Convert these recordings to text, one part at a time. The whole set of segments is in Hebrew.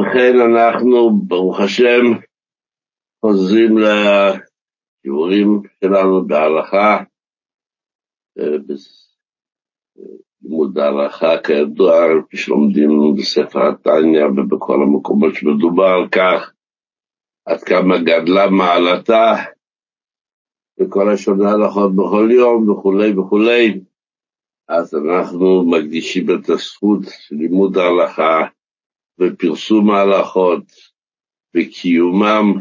ובכן אנחנו, ברוך השם, חוזרים לשיעורים שלנו בהלכה, לימוד ההלכה כידוע, כפי שלומדים בספר התניא ובכל המקומות שמדובר על כך, עד כמה גדלה מעלתה וכל השונה הלכות בכל יום וכולי וכולי, אז אנחנו מקדישים את הזכות של לימוד ההלכה ופרסום ההלכות וקיומם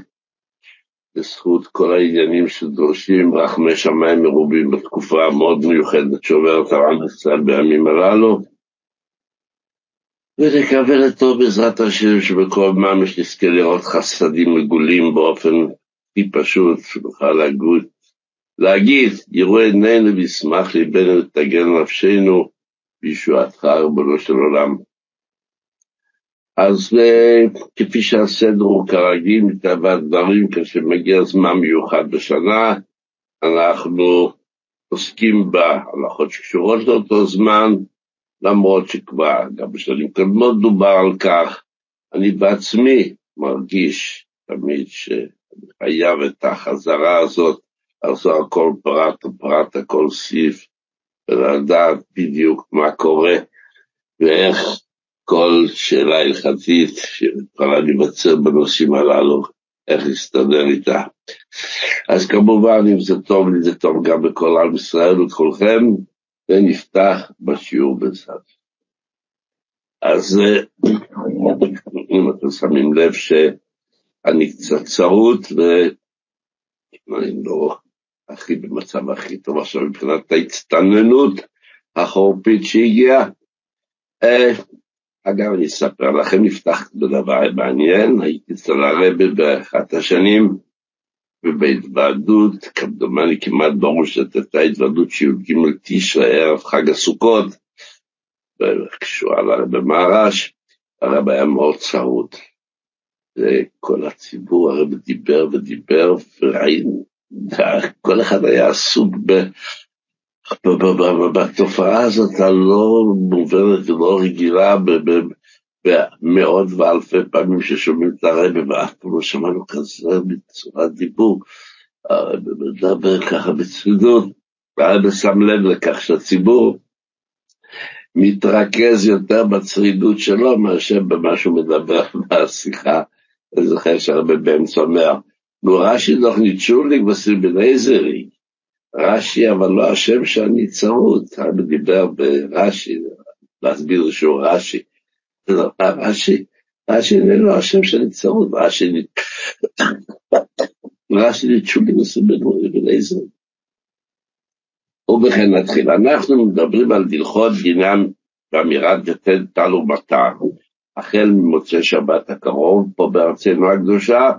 בזכות כל העניינים שדורשים רחמי שמיים מרובים בתקופה המאוד מיוחדת שעוברת על עם ישראל בימים הללו. ונקווה לטוב בעזרת השם שבכל ממש נזכה לראות חסדים מגולים באופן הכי פשוט, שנוכל להגיד, להגיד, יראו עינינו וישמח ליבנו ותגן נפשנו בישועתך ריבונו של עולם. אז כפי שהסדר הוא כרגיל, מטבע הדברים, כשמגיע זמן מיוחד בשנה, אנחנו עוסקים בהלכות שקשורות לאותו זמן, למרות שכבר גם בשנים קודמות דובר על כך. אני בעצמי מרגיש תמיד שאני חייב את החזרה הזאת, לעשות הכל פרט ופרט, הכל סעיף, ולדעת בדיוק מה קורה ואיך כל שאלה הלכתית שיכולה להיווצר בנושאים הללו, איך להסתדר איתה. אז כמובן, אם זה טוב לי, זה טוב גם בכל עם ישראל וכולכם, ונפתח בשיעור בצד. אז אם אתם שמים לב שאני קצת צרות, ואני לא הכי במצב הכי טוב עכשיו מבחינת ההצטננות החורפית שהגיעה, אגב, אני אספר לכם, נפתח בדבר מעניין, הייתי אצל הרבי באחת השנים, ובהתוועדות, כמדומני כמעט ברור שזאת הייתה התוועדות שי"ג תשרי, ערב חג הסוכות, וכשהוא עלה במהר"ש, הרב היה מאוד צרוד. וכל הציבור, הרב דיבר ודיבר, וראינו, כל אחד היה עסוק בתופעה הזאת הלא מובנת ולא רגילה במאות ואלפי פעמים ששומעים את הרבי, ואף פעם לא שמענו כזה בצורת דיבור, הרבי מדבר ככה בצמידות, והרבי שם לב לכך שהציבור מתרכז יותר בצרידות שלו מאשר במה שהוא מדבר בשיחה. אני זוכר שהרבי באמצע אומר, נו רש"י דוח ניטשוליק בסילבני זרי, רש"י, אבל לא השם שאני צרוד, הרבי דיבר ברש"י, להסביר שהוא רש"י. רש"י, רש"י איננו השם שאני צרוד, רש"י ניטשוליק בסילבני זרי. ובכן נתחיל. אנחנו מדברים על הלכות דינם באמירת יתד טל ומטר, החל ממוצאי שבת הקרוב פה בארצנו הקדושה,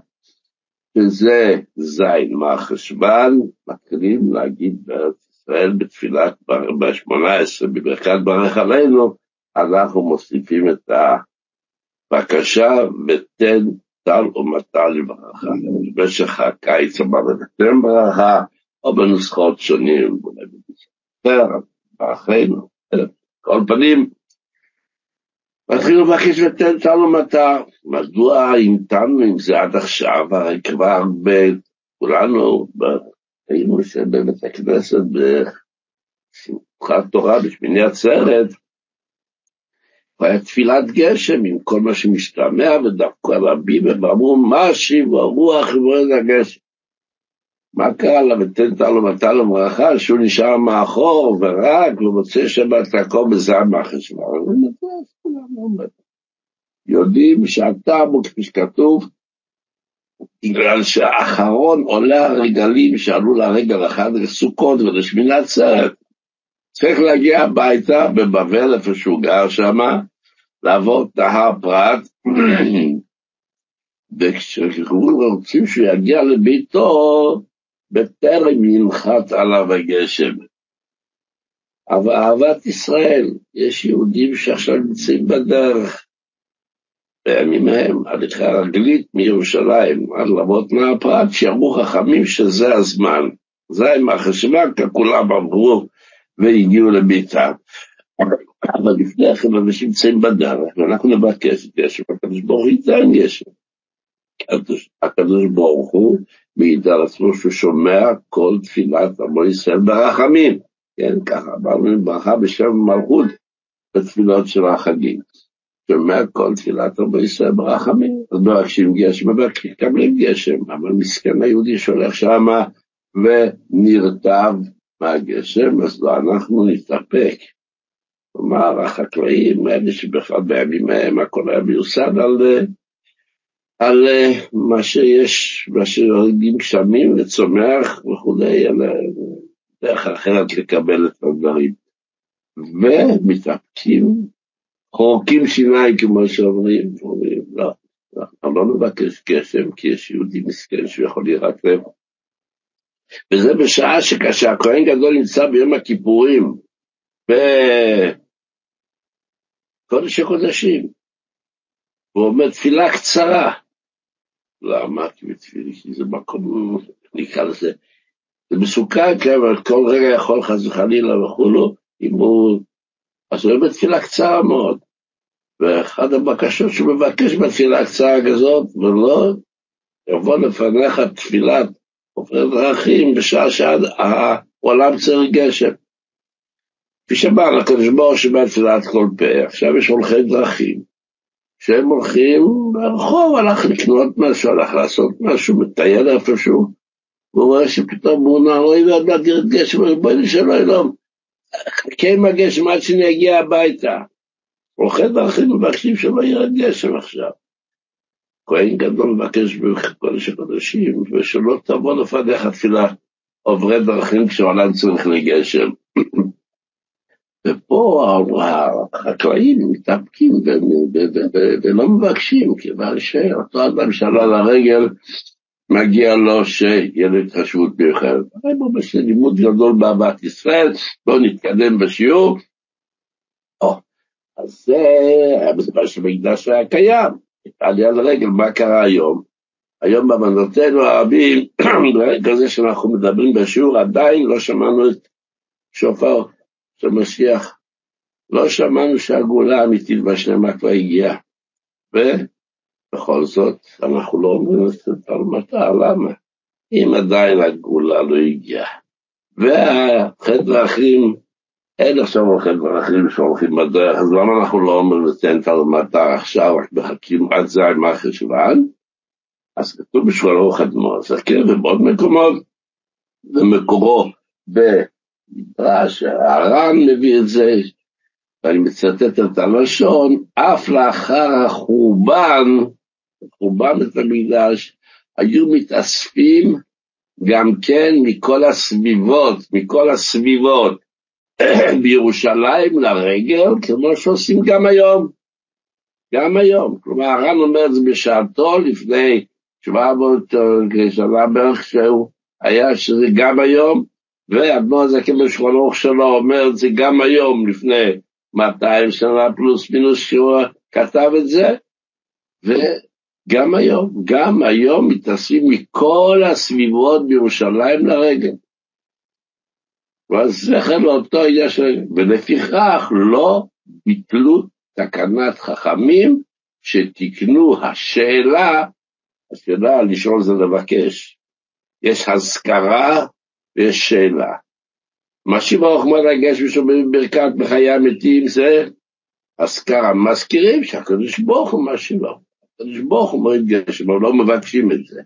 שזה זין מהחשוון, מתחילים להגיד בארץ ישראל בתפילת ב-18 בברכת ברך עלינו, אנחנו מוסיפים את הבקשה ותן טל ומטר לברכה. במשך הקיץ אמרנו ותן ברכה, או בנוסחאות שונים, אולי בספר, באחינו, כל פנים, מתחילו לבקש ותן תנו מטר. מדוע המתנו עם זה עד עכשיו? הרי כבר כולנו היינו בבית הכנסת בשמחת תורה, בשמיני עצרת, והיה תפילת גשם עם כל מה שמשתמע, ודווקא רבים ואמרו, מה שיב הרוח ובועד הגשם? מה קרה לה ותן תנו מטר לברכה, שהוא נשאר מאחור ורק, ומוצא שבת הכל בזעם מהחשבון. יודעים שהטעם הוא כפי שכתוב, בגלל שהאחרון עולה הרגלים שעלו לרגל אחד לסוכות ולשמינת עצרת. צריך להגיע הביתה בבבל, איפה שהוא גר שם, לעבור את ההר פרת, וכשרוצים שהוא יגיע לביתו, בטרם ינחת עליו הגשם. אבל אהבת ישראל, יש יהודים שעכשיו נמצאים בדרך, בימים ההם, הליכי הרגלית מירושלים עד למות מהפרת, שיאמרו חכמים שזה הזמן. זה עם החשבון, כי כולם עברו והגיעו לביתם. אבל לפני כן אנשים נמצאים בדרך, ואנחנו נבקש גשם, הקדוש ברוך הוא ייתן גשם. הקדוש ברוך הוא מעיד על עצמו שהוא שומע כל תפילת עמו ישראל ברחמים. כן, ככה אמרנו ברכה בשם מלכות בתפילות של החגים. שומע כל תפילת עמו ישראל ברחמים. אז מבקשים גשם, מקבלים גשם, אבל מסכן היהודי שהולך שמה ונרטב מהגשם, אז לא אנחנו נתאפק. כלומר, החקלאים, אלה שבכלל בימים ההם הכל היה מיוסד על, על מה שיש, מה שיורדים גשמים וצומח וכולי, על דרך אחרת לקבל את הדברים. ומתאפקים, חורקים שיניים כמו שאומרים, אומרים, לא, אנחנו לא נבקש גשם כי יש יהודי מסכן שהוא יכול להירטב. וזה בשעה שכאשר הכהן גדול נמצא ביום הכיפורים, בקודש הקודשים, והוא אומר תפילה קצרה. למה? כי בתפילה, כי זה מקום, נקרא לזה, זה מסוכן, כן, אבל כל רגע יכול חס וחלילה וכולו, אם הוא... אז הוא אומר תפילה קצרה מאוד. ואחת הבקשות שהוא מבקש בתפילה הקצרה כזאת, ולא יבוא לפניך תפילת עוברי דרכים בשעה שהעולם צריך גשם. כפי שאמר הקדוש ברוך הוא תפילת כל פה, עכשיו יש הולכי דרכים, שהם הולכים ברחוב, הלך לקנות משהו, הלך לעשות משהו, מטייל איפשהו, והוא רואה שפתאום הוא נער, אוי ואללה תרד גשם, ריבונו של עולם, חכה עם הגשם עד שאני אגיע הביתה. הולכי דרכים מבקשים שלא ירד גשם עכשיו. כהן גדול מבקש בקודש הקודשים, ושלא תבוא לפניך תפילה עוברי דרכים כשעולם צריך לגשם. ופה החקלאים מתאפקים ולא מבקשים, כיוון שאותו אדם שעלה לרגל, מגיע לו שיהיה לו התחשבות מיוחדת. הרי בואו בשביל לימוד גדול באהבת ישראל, בואו נתקדם בשיעור. אז זה היה בזמן שמקדש היה קיים, עלייה לרגל, מה קרה היום? היום באמנותינו הרבים, ברגע זה שאנחנו מדברים בשיעור, עדיין לא שמענו את שופר של משיח. לא שמענו שהגאולה האמיתית בשלמה כבר הגיעה. ובכל זאת, אנחנו לא אומרים את מטר, למה? אם עדיין הגאולה לא הגיעה. והחטא האחרים, אין עכשיו הולכים דרכים שהולכים בדרך, אז למה אנחנו לא אומרים את המטר עכשיו, רק מחכים עד זה עם החשוון? אז כתוב בשביל ארוך אדמו, זה כן, ובעוד מקומות, ומקורו במדרש, הר"ן מביא את זה, ואני מצטט את הלשון, אף לאחר החורבן, חורבן את המקדש, היו מתאספים גם כן מכל הסביבות, מכל הסביבות, בירושלים לרגל, כמו שעושים גם היום. גם היום. כלומר, הר"ן אומר את זה בשעתו לפני 700 שנה בערך שהוא היה, שזה גם היום, ואדמו"ר הזקן בשולחן ערוך שלו אומר את זה גם היום, לפני 200 שנה פלוס מינוס שהוא כתב את זה, וגם היום, גם היום מתאספים מכל הסביבות בירושלים לרגל. ואז זכר לאותו עניין של... ולפיכך לא ביטלו תקנת חכמים שתיקנו השאלה, השאלה לשאול זה לבקש. יש הזכרה ויש שאלה. משיב הרוחמה לגש ושומעים ברכת בחיי המתים זה הזכרה. מזכירים שהקדוש ברוך הוא משיב הקדוש ברוך הוא מוריד גשם, אבל לא מבקשים את זה.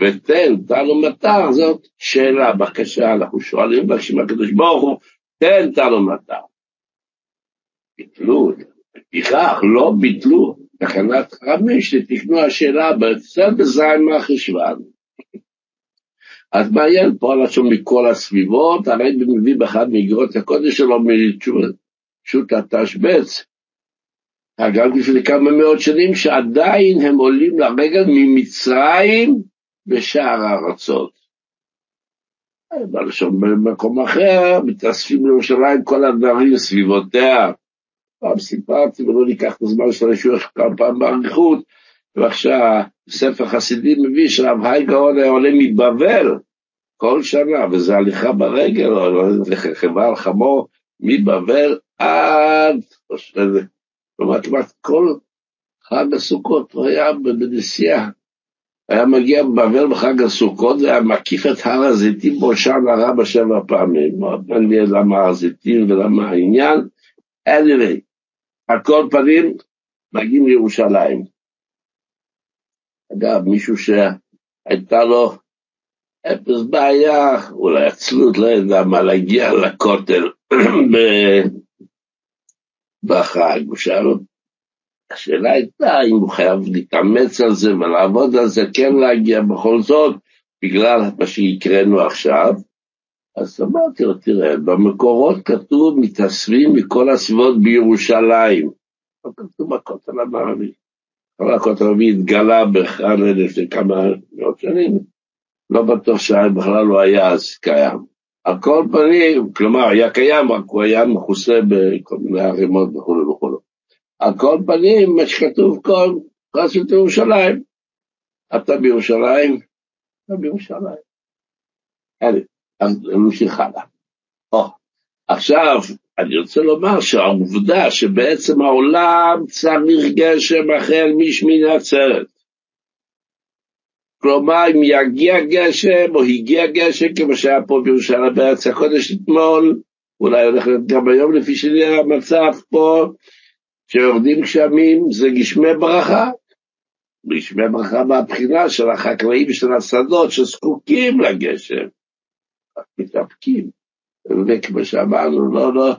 ותן, תנו מטר, זאת שאלה, בקשה, אנחנו שואלים, מבקשים הקדוש ברוך הוא, תן תנו מטר. ביטלו, לפיכך לא ביטלו תקנת חמש שתקנו השאלה בצד בזין מהחשוון. אז מעיין פה לשון מכל הסביבות, הרי מביא באחד מאגרות הקודש שלו משו"ת התשבץ, אגב לפני כמה מאות שנים שעדיין הם עולים לרגל ממצרים בשער הארצות. בלשון במקום אחר, מתאספים לירושלים כל הדברים סביבותיה. פעם סיפרתי, ולא ניקח את הזמן של השיעור כמה פעם באריכות, ועכשיו ספר חסידים מביא שרב היי גאון היה עולה מבבל כל שנה, וזה הליכה ברגל, חברה על חמור מבבל עד, כלומר כמעט כל חג הסוכות הוא היה בנסיעה. היה מגיע בבבל בחג הסוכות, והיה מקיף את הר הזיתים בראשן הרע בשבע פעמים. מאוד מעניין למה הר הזיתים ולמה העניין. anyway, על כל פנים, מגיעים לירושלים. אגב, מישהו שהייתה לו אפס בעיה, אולי עצלות, לא יודע מה, להגיע לכותל בחג, הוא שאל השאלה הייתה אם הוא חייב להתאמץ על זה ולעבוד על זה, כן להגיע בכל זאת, בגלל מה שהקראנו עכשיו. אז אמרתי לו, תראה, במקורות כתוב מתאספים מכל הסביבות בירושלים. לא כתוב בכותל המערבי. הכותל המערבי התגלה בכלל לפני כמה מאות שנים. לא בטוח שבכלל לא היה אז קיים. על כל פנים, כלומר, היה קיים, רק הוא היה מכוסה בכל מיני ערימות וכו' וכו'. על כל פנים, מה שכתוב כל פרסות ירושלים. אתה בירושלים? אתה בירושלים. אז נמשיך הלאה. עכשיו, אני רוצה לומר שהעובדה שבעצם העולם צריך גשם החל משמין עצרת. כלומר, אם יגיע גשם או הגיע גשם, כמו שהיה פה בירושלים בארץ הקודש אתמול, אולי הולך להיות גם היום לפי שנראה המצב פה, שיורדים גשמים זה גשמי ברכה. גשמי ברכה מהבחינה של החקלאים ושל השדות שזקוקים לגשם. מתאפקים. וכמו שאמרנו, לא, לא,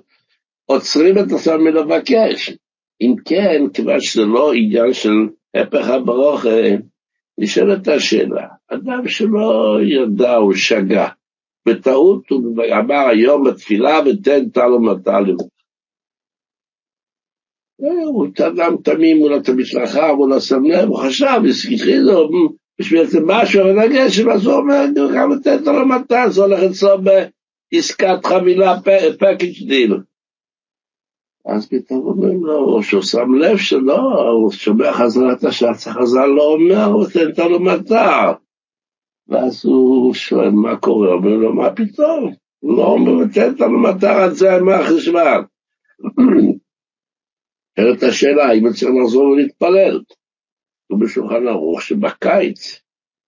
עוצרים את עצמם מלבקש. אם כן, כיוון שזה לא עניין של הפך הברוכה, נשאלת השאלה, אדם שלא ידע, הוא שגה, בטעות הוא אמר היום בתפילה ותן טל ומטר הוא אדם תמים, הוא לא תמיד חכם, הוא הוא חשב, התחיל לו, בשביל איזה משהו, אבל הגשם, אז הוא אומר, גם לתת לו מתן, זה הולך אצלו בעסקת חבילה, package deal. אז פתאום אומרים לו, או שהוא שם לב שלא, הוא שומע חזרת השץ, החז"ל לא אומר, הוא נותן לו מטר. ואז הוא שואל מה קורה, הוא אומר לו, מה פתאום? הוא לא אומר, נותן לו מטר על זה, מה החשבן? אחרת השאלה, האם צריך לחזור ולהתפלל? הוא בשולחן ערוך שבקיץ,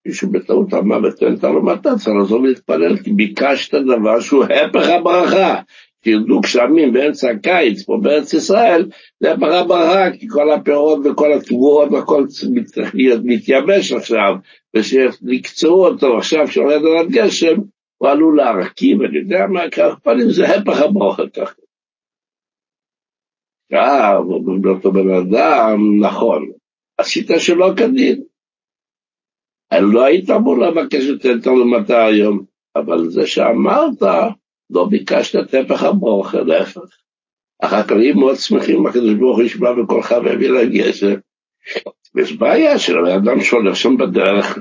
מישהו בטעות אמר ותן לו מטה, צריך לחזור ולהתפלל, כי ביקשת דבר שהוא הפך הברכה. תרדו גשמים באמצע הקיץ פה בארץ ישראל, זה הפך הברכה, כי כל הפירות וכל התבואות והכל צריך להתייבש עכשיו, ושנקצרו אותו עכשיו שיורד על הגשם, הוא עלול להרכיב, אני יודע מה, כך פנים זה הפך הברכה ככה. עכשיו, אומרים לאותו בן אדם, נכון, עשית שלא כדין. לא היית אמור לבקש לתת לו מטה היום, אבל זה שאמרת, לא ביקשת טפח הברוך, להפך. החקלאים מאוד שמחים, הקדוש ברוך הוא ישמע בכל חבר ולגשם. ויש בעיה של אדם שהולך שם בדרך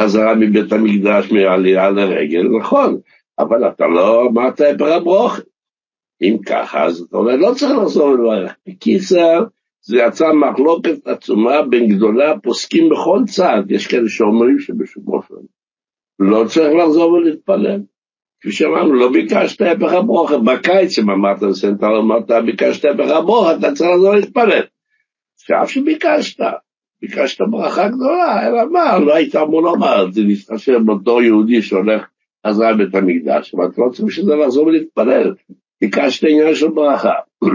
חזרה מבית המקדש מעלייה לרגל, נכון, אבל אתה לא אמרת טפח הברוך. אם ככה, אז אתה אומר, לא צריך לחזור לברך. בקיצר, זה יצא מחלוקת עצומה בין גדולי הפוסקים בכל צד. יש כאלה שאומרים שבשום אופן לא צריך לחזור ולהתפלל. כפי שאמרנו, לא ביקשת הפך הברוכה. בקיץ, אם אמרת לסנטר, אמרת, ביקשת הפך הברוכה, אתה צריך לחזור להתפלל. עכשיו שביקשת, ביקשת ברכה גדולה, אלא מה, לא היית אמור לומר, זה להתחשב באותו יהודי שהולך חזרה לבית המקדש, אבל אתה לא צריך בשביל זה לחזור ולהתפלל. ביקשת עניין של ברכה.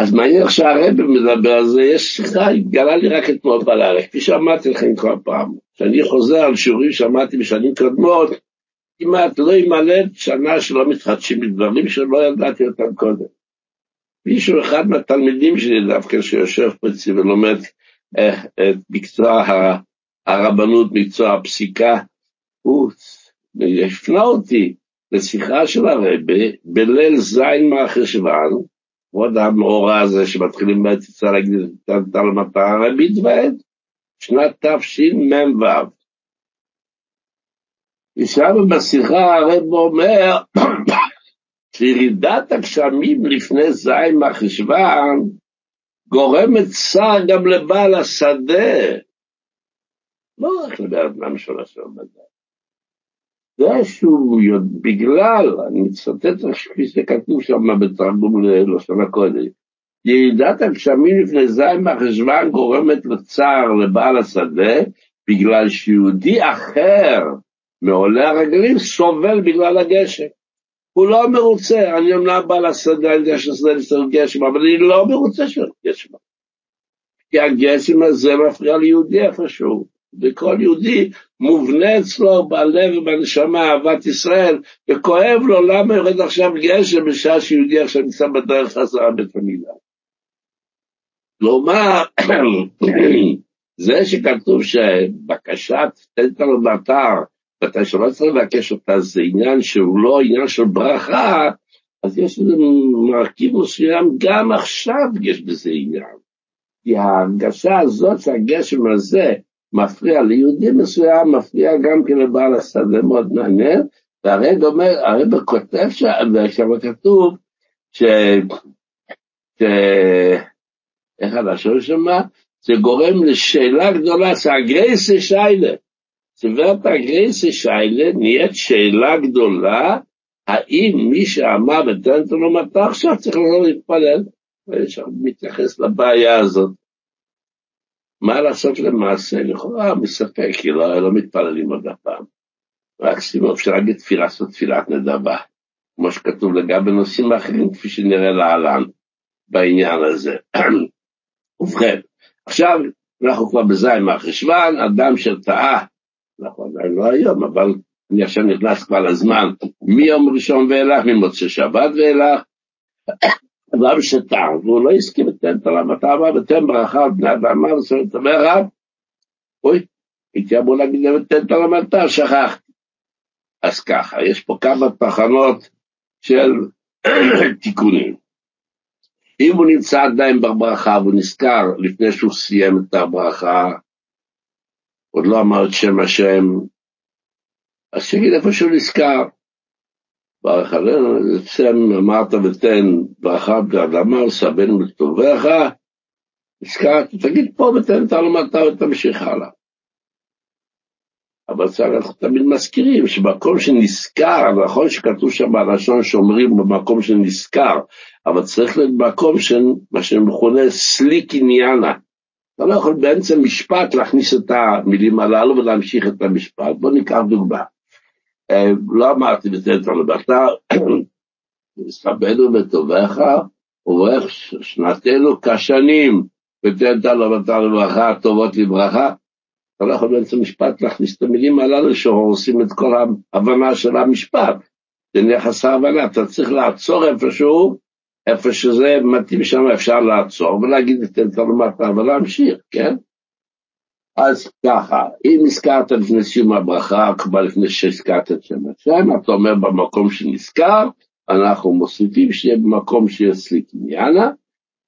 אז מעניין איך שהרבא מדבר על זה, יש שיחה, התגלה לי רק אתמול בלילה, כפי שאמרתי לכם כל פעם, כשאני חוזר על שיעורים שאמרתי בשנים קודמות, כמעט לא ימלט שנה שלא מתחדשים מדברים שלא ידעתי אותם קודם. מישהו אחד מהתלמידים שלי דווקא שיושב פה אצלי ולומד אה, את מקצוע הרבנות, מקצוע הפסיקה, הוא הפנה אותי לשיחה של הרבה בליל זין מהחשוון, כבוד המאורע הזה שמתחילים בעצם להגיד את המטרה הרבית ועד, שנת תשמ"ו. ושם בשיחה הרב אומר שירידת הגשמים לפני זין מהחשוון גורמת צער גם לבעל השדה, לא רק לבן אדם של השם בזה. זה שהוא, בגלל, אני מצטט כפי שכתוב שם בתרגום ללשון הקודש, ירידת הגשמים לפני זין בחשוון גורמת לצער לבעל השדה, בגלל שיהודי אחר מעולה הרגלים סובל בגלל הגשם. הוא לא מרוצה, אני אמנם בעל השדה, אני יודע שזה לסדר גשם, אבל אני לא מרוצה של גשם. כי הגשם הזה מפריע ליהודי איפשהו. וכל יהודי מובנה אצלו בלב ובנשמה אהבת ישראל, וכואב לו למה יורד עכשיו גשם בשעה שיהודי עכשיו נמצא בדרך חזרה בית המילה. כלומר, זה שכתוב שבקשת תן לו באתר, ואתה שלא צריך לבקש אותה, זה עניין שהוא לא עניין של ברכה, אז יש איזה מרכיב מסוים, גם עכשיו יש בזה עניין. כי ההרגשה הזאת שהגשם הזה מפריע ליהודי מסוים, מפריע גם כן לבעל השדה, מאוד מעניין, והרב אומר, הרב כותב שם, כתוב, ש... ש... איך הלשון שמה? זה גורם לשאלה גדולה, זה הגרייסה שיילה. סביבת הגרייסה שיילה נהיית שאלה גדולה, האם מי שאמר ותן לו מטה עכשיו צריך לא להתפלל? מתייחס לבעיה הזאת. מה לעשות למעשה? לכאורה מספק, כי לא, לא מתפללים עוד הפעם. רק שימו, אפשר להגיד תפילה, לעשות תפילת נדבה, כמו שכתוב לגבי נושאים אחרים, כפי שנראה להלן בעניין הזה. ובכן, עכשיו אנחנו כבר בזין מהחשוון, אדם שטעה, נכון, לא היום, אבל אני עכשיו נכנס כבר לזמן, מיום ראשון ואילך, ממוצא שבת ואילך, אדם שטעה, והוא לא הסכים לתת את הרמתה, אמר ותן ברכה על בני אדם, אמר בסדר, תדבר רב, אוי, הייתי אמור להגיד להם ותן את הרמתה, שכחתי. אז ככה, יש פה כמה תחנות של תיקונים. אם הוא נמצא עדיין בברכה והוא נזכר לפני שהוא סיים את הברכה, עוד לא אמר את שם השם, אז שיגיד איפה שהוא נזכר. ברך עלינו, שם אמרת ותן ברכה באדמה וסבנו לטובך, נזכרת, תגיד פה ותן את הלומתה ותמשיך הלאה. אבל אנחנו תמיד מזכירים שבמקום שנזכר, נכון שכתוב שם בלשון שאומרים במקום שנזכר, אבל צריך להיות מקום של מה שמכונה סליק עניינה. אתה לא יכול באמצע משפט להכניס את המילים הללו ולהמשיך את המשפט. בוא ניקח דוגמה. אה, לא אמרתי בתת אתה מסתבנו בטובך וברך שנתנו כשנים ותן תלמתה לברכה, טובות לברכה. אתה לא יכול באמצע משפט להכניס את המילים הללו שהורסים את כל ההבנה של המשפט. זה נכס ההבנה, אתה צריך לעצור איפשהו, איפה שזה מתאים שם אפשר לעצור ולהגיד את למטה ולהמשיך, כן? אז ככה, אם הזכרת לפני סיום הברכה, כבר לפני שהזכרת את שם השם, אתה אומר במקום שנזכר, אנחנו מוסיפים שיהיה במקום שיהיה סליק עניינה,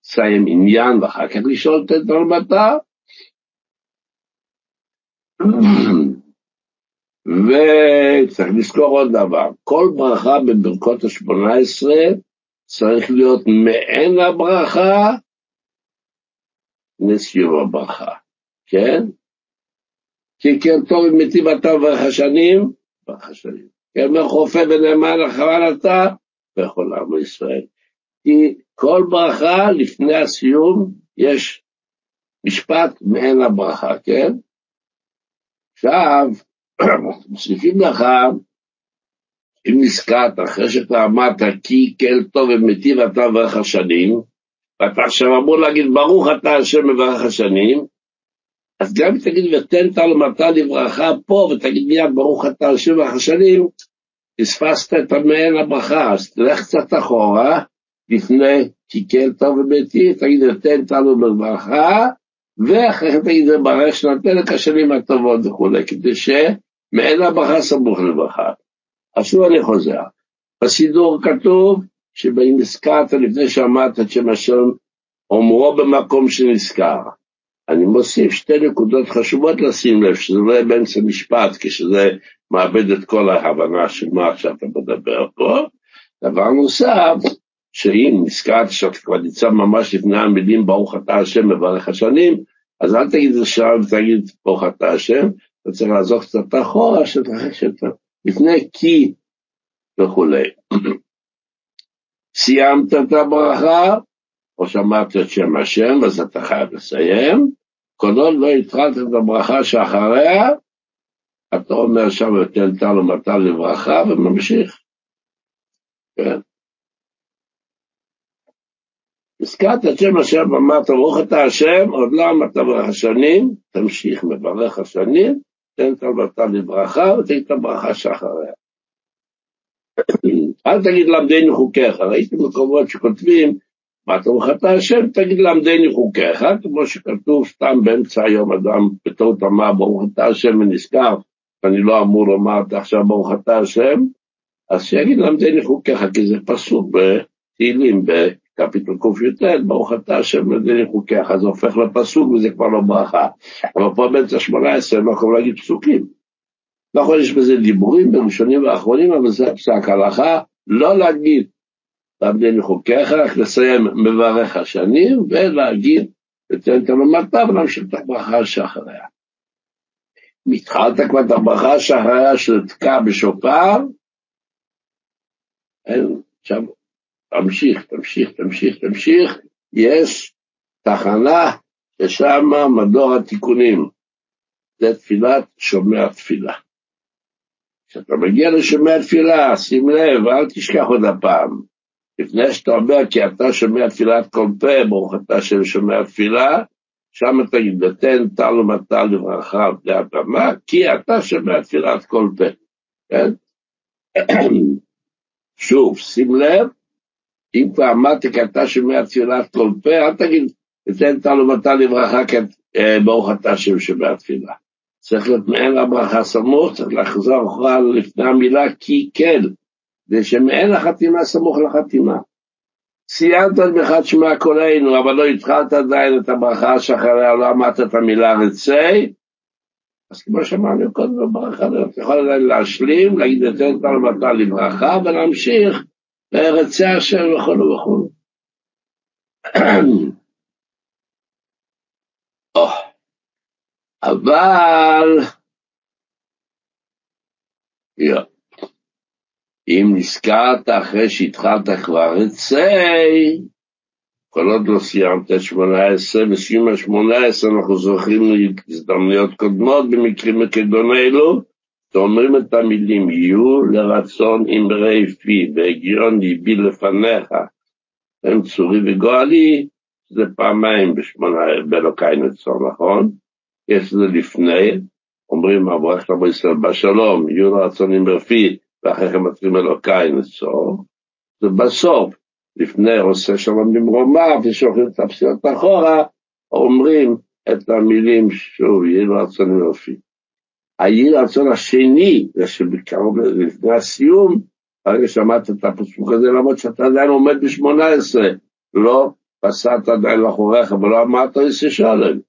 סיים עניין ואחר כך לשאול את המטה, וצריך לזכור עוד דבר, כל ברכה בברכות השמונה עשרה צריך להיות מעין הברכה לסיום הברכה, כן? כי כן טוב וברך השנים, ברך השנים. כן מחופה ונאמן אחרן אתה, בכל עם ישראל. כי כל ברכה לפני הסיום יש משפט מעין הברכה, כן? עכשיו, מוסיפים לך, אם נזכרת אחרי שאתה אמרת כי כל טוב ומטיב אתה וברך השנים, ואתה עכשיו אמור להגיד ברוך אתה השם מברך השנים, אז גם אם תגיד ותן תלמתה לברכה פה, ותגיד מיד ברוך אתה השם מברך השנים, פספסת את המעין הברכה, אז תלך קצת אחורה, לפני כי כן טוב וביתי, תגיד ותן תלו בברכה, ואחרי כן תגיד ברך שנתן את השנים הטובות וכולי, כדי שמעין הברכה סמוך לברכה. אז שוב אני חוזר. בסידור כתוב שבאים הזכרת לפני שאמרת את שם השם, אומרו במקום שנזכר. אני מוסיף שתי נקודות חשובות לשים לב, שזה לא יהיה באמצע משפט, כשזה מאבד את כל ההבנה של מה שאתה מדבר פה. דבר נוסף, שאם נזכרת שאתה כבר נמצא ממש לפני המילים ברוך אתה השם מברך השנים, אז אל תגיד את זה שם ותגיד ברוך אתה השם, אתה צריך לעזוב קצת אחורה, שאתה לפני כי וכולי. סיימת את הברכה, או שמעת את שם השם, אז אתה חייב לסיים. כל עוד לא התחלת את הברכה שאחריה, אתה אומר שם ותן טל ומטל לברכה וממשיך. כן. הזכרת את שם השם ואמרת ברוך אתה השם, עוד לא אמרת ברך השנים, תמשיך מברך השנים, תן את המטל לברכה ותן את הברכה שאחריה. אל תגיד למדני חוקיך, ראיתי מקומות שכותבים, מה אתה השם, תגיד למדני חוקיך, כמו שכתוב סתם באמצע היום אדם בטעות אמר ברוך אתה השם ונזכר, ואני לא אמור לומר עכשיו ברוך אתה השם, אז שיגיד למדני חוקיך, כי זה פסוק בתהילים בקפיטול קי"ט, ברוך אתה השם למדני חוקיך, זה הופך לפסוק וזה כבר לא ברכה. אבל פה באמצע שמונה עשרה לא יכול להגיד פסוקים. נכון, יש בזה דיבורים בראשונים ואחרונים, אבל זה פסק הלכה, לא להגיד למדני חוקיך, רק לסיים מברך השנים, ולהגיד, ותן המטה ולהמשיך את הברכה שאחריה. התחלת כבר את הברכה שאחריה של בשופר, עכשיו תמשיך, תמשיך, תמשיך, תמשיך, יש תחנה ששם מדור התיקונים, זה תפילת שומע תפילה. כשאתה מגיע לשומע תפילה, שים לב, אל תשכח עוד הפעם. לפני שאתה אומר כי אתה שומע תפילת כל פה, ברוך אתה שם שומע תפילה, שם תגיד, ותן טל ומטל לברכה על פני הבמה, כי אתה שומע תפילת כל פה. כן? שוב, שים לב, אם כבר אמרתי כי אתה שומע תפילת כל פה, אל תגיד, ותן טל ומטל לברכה, אה, ברוך אתה שם שומע תפילה. צריך להיות מעין הברכה סמוך, צריך לחזור אחורה לפני המילה כי כן, זה שמעין החתימה סמוך לחתימה. סיימת ברכת שמע קולנו, אבל לא התחלת עדיין את הברכה שאחריה לא אמרת את המילה רצי, אז כמו שאמרנו קודם בברכה, אתה יכול עדיין להשלים, להגיד זה למטה לברכה, ולהמשיך לרצי השם וכו' וכו'. אבל, אם נזכרת אחרי שהתחלת כבר רצי, כל עוד לא סיימת את שמונה עשרה, בסיום השמונה עשרה אנחנו זוכרים להזדמנויות קודמות במקרים מכדון אלו, ואומרים את המילים, יהיו לרצון אמרי פי והגיון ליבי לפניך, הם צורי וגואלי, זה פעמיים בשמונה, באלוקי נצור, נכון? יש לזה לפני, אומרים, אברך לבוא ישראל בשלום, יהיו לרצון אמרי פי, ואחרי כן מתחילים אלוקי נצור, זה בסוף. לפני עושה שלום במרומיו, ושולחים את הפסיעות אחורה, אומרים את המילים שוב, יהי רצון יופי. היהי רצון השני, זה שבקרוב לפני הסיום, הרגע שמעת את הפסוק הזה, למרות שאתה עדיין עומד בשמונה עשרה, לא פסעת עדיין לאחוריך ולא אמרת איזה שלם.